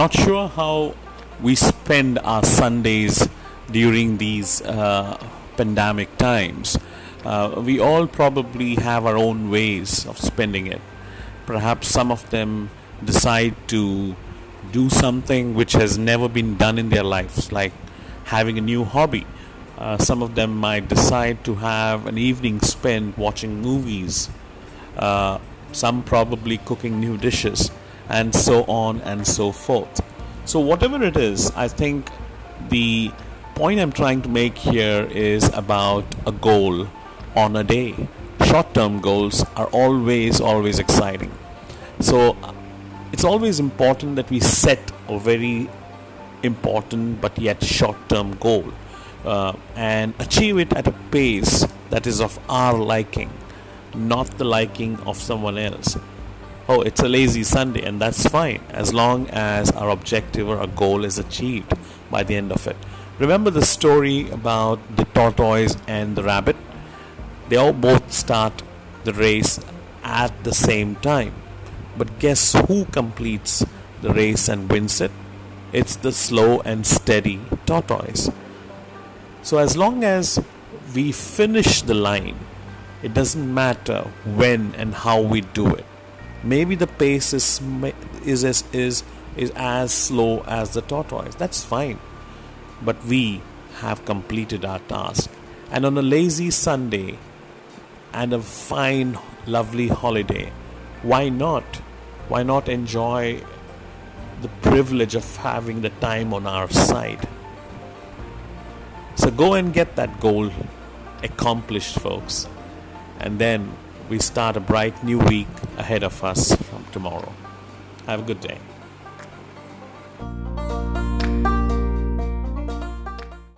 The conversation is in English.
Not sure how we spend our Sundays during these uh, pandemic times. Uh, we all probably have our own ways of spending it. Perhaps some of them decide to do something which has never been done in their lives, like having a new hobby. Uh, some of them might decide to have an evening spent watching movies. Uh, some probably cooking new dishes, and so on and so forth. So, whatever it is, I think the point I'm trying to make here is about a goal on a day. Short term goals are always, always exciting. So, it's always important that we set a very important but yet short term goal uh, and achieve it at a pace that is of our liking, not the liking of someone else. Oh, it's a lazy Sunday, and that's fine as long as our objective or our goal is achieved by the end of it. Remember the story about the tortoise and the rabbit? They all both start the race at the same time. But guess who completes the race and wins it? It's the slow and steady tortoise. So, as long as we finish the line, it doesn't matter when and how we do it. Maybe the pace is is is is, is as slow as the tortoise. That's fine. But we have completed our task. And on a lazy Sunday and a fine, lovely holiday, why not? Why not enjoy the privilege of having the time on our side? So go and get that goal accomplished, folks. And then we start a bright new week ahead of us from tomorrow. Have a good day.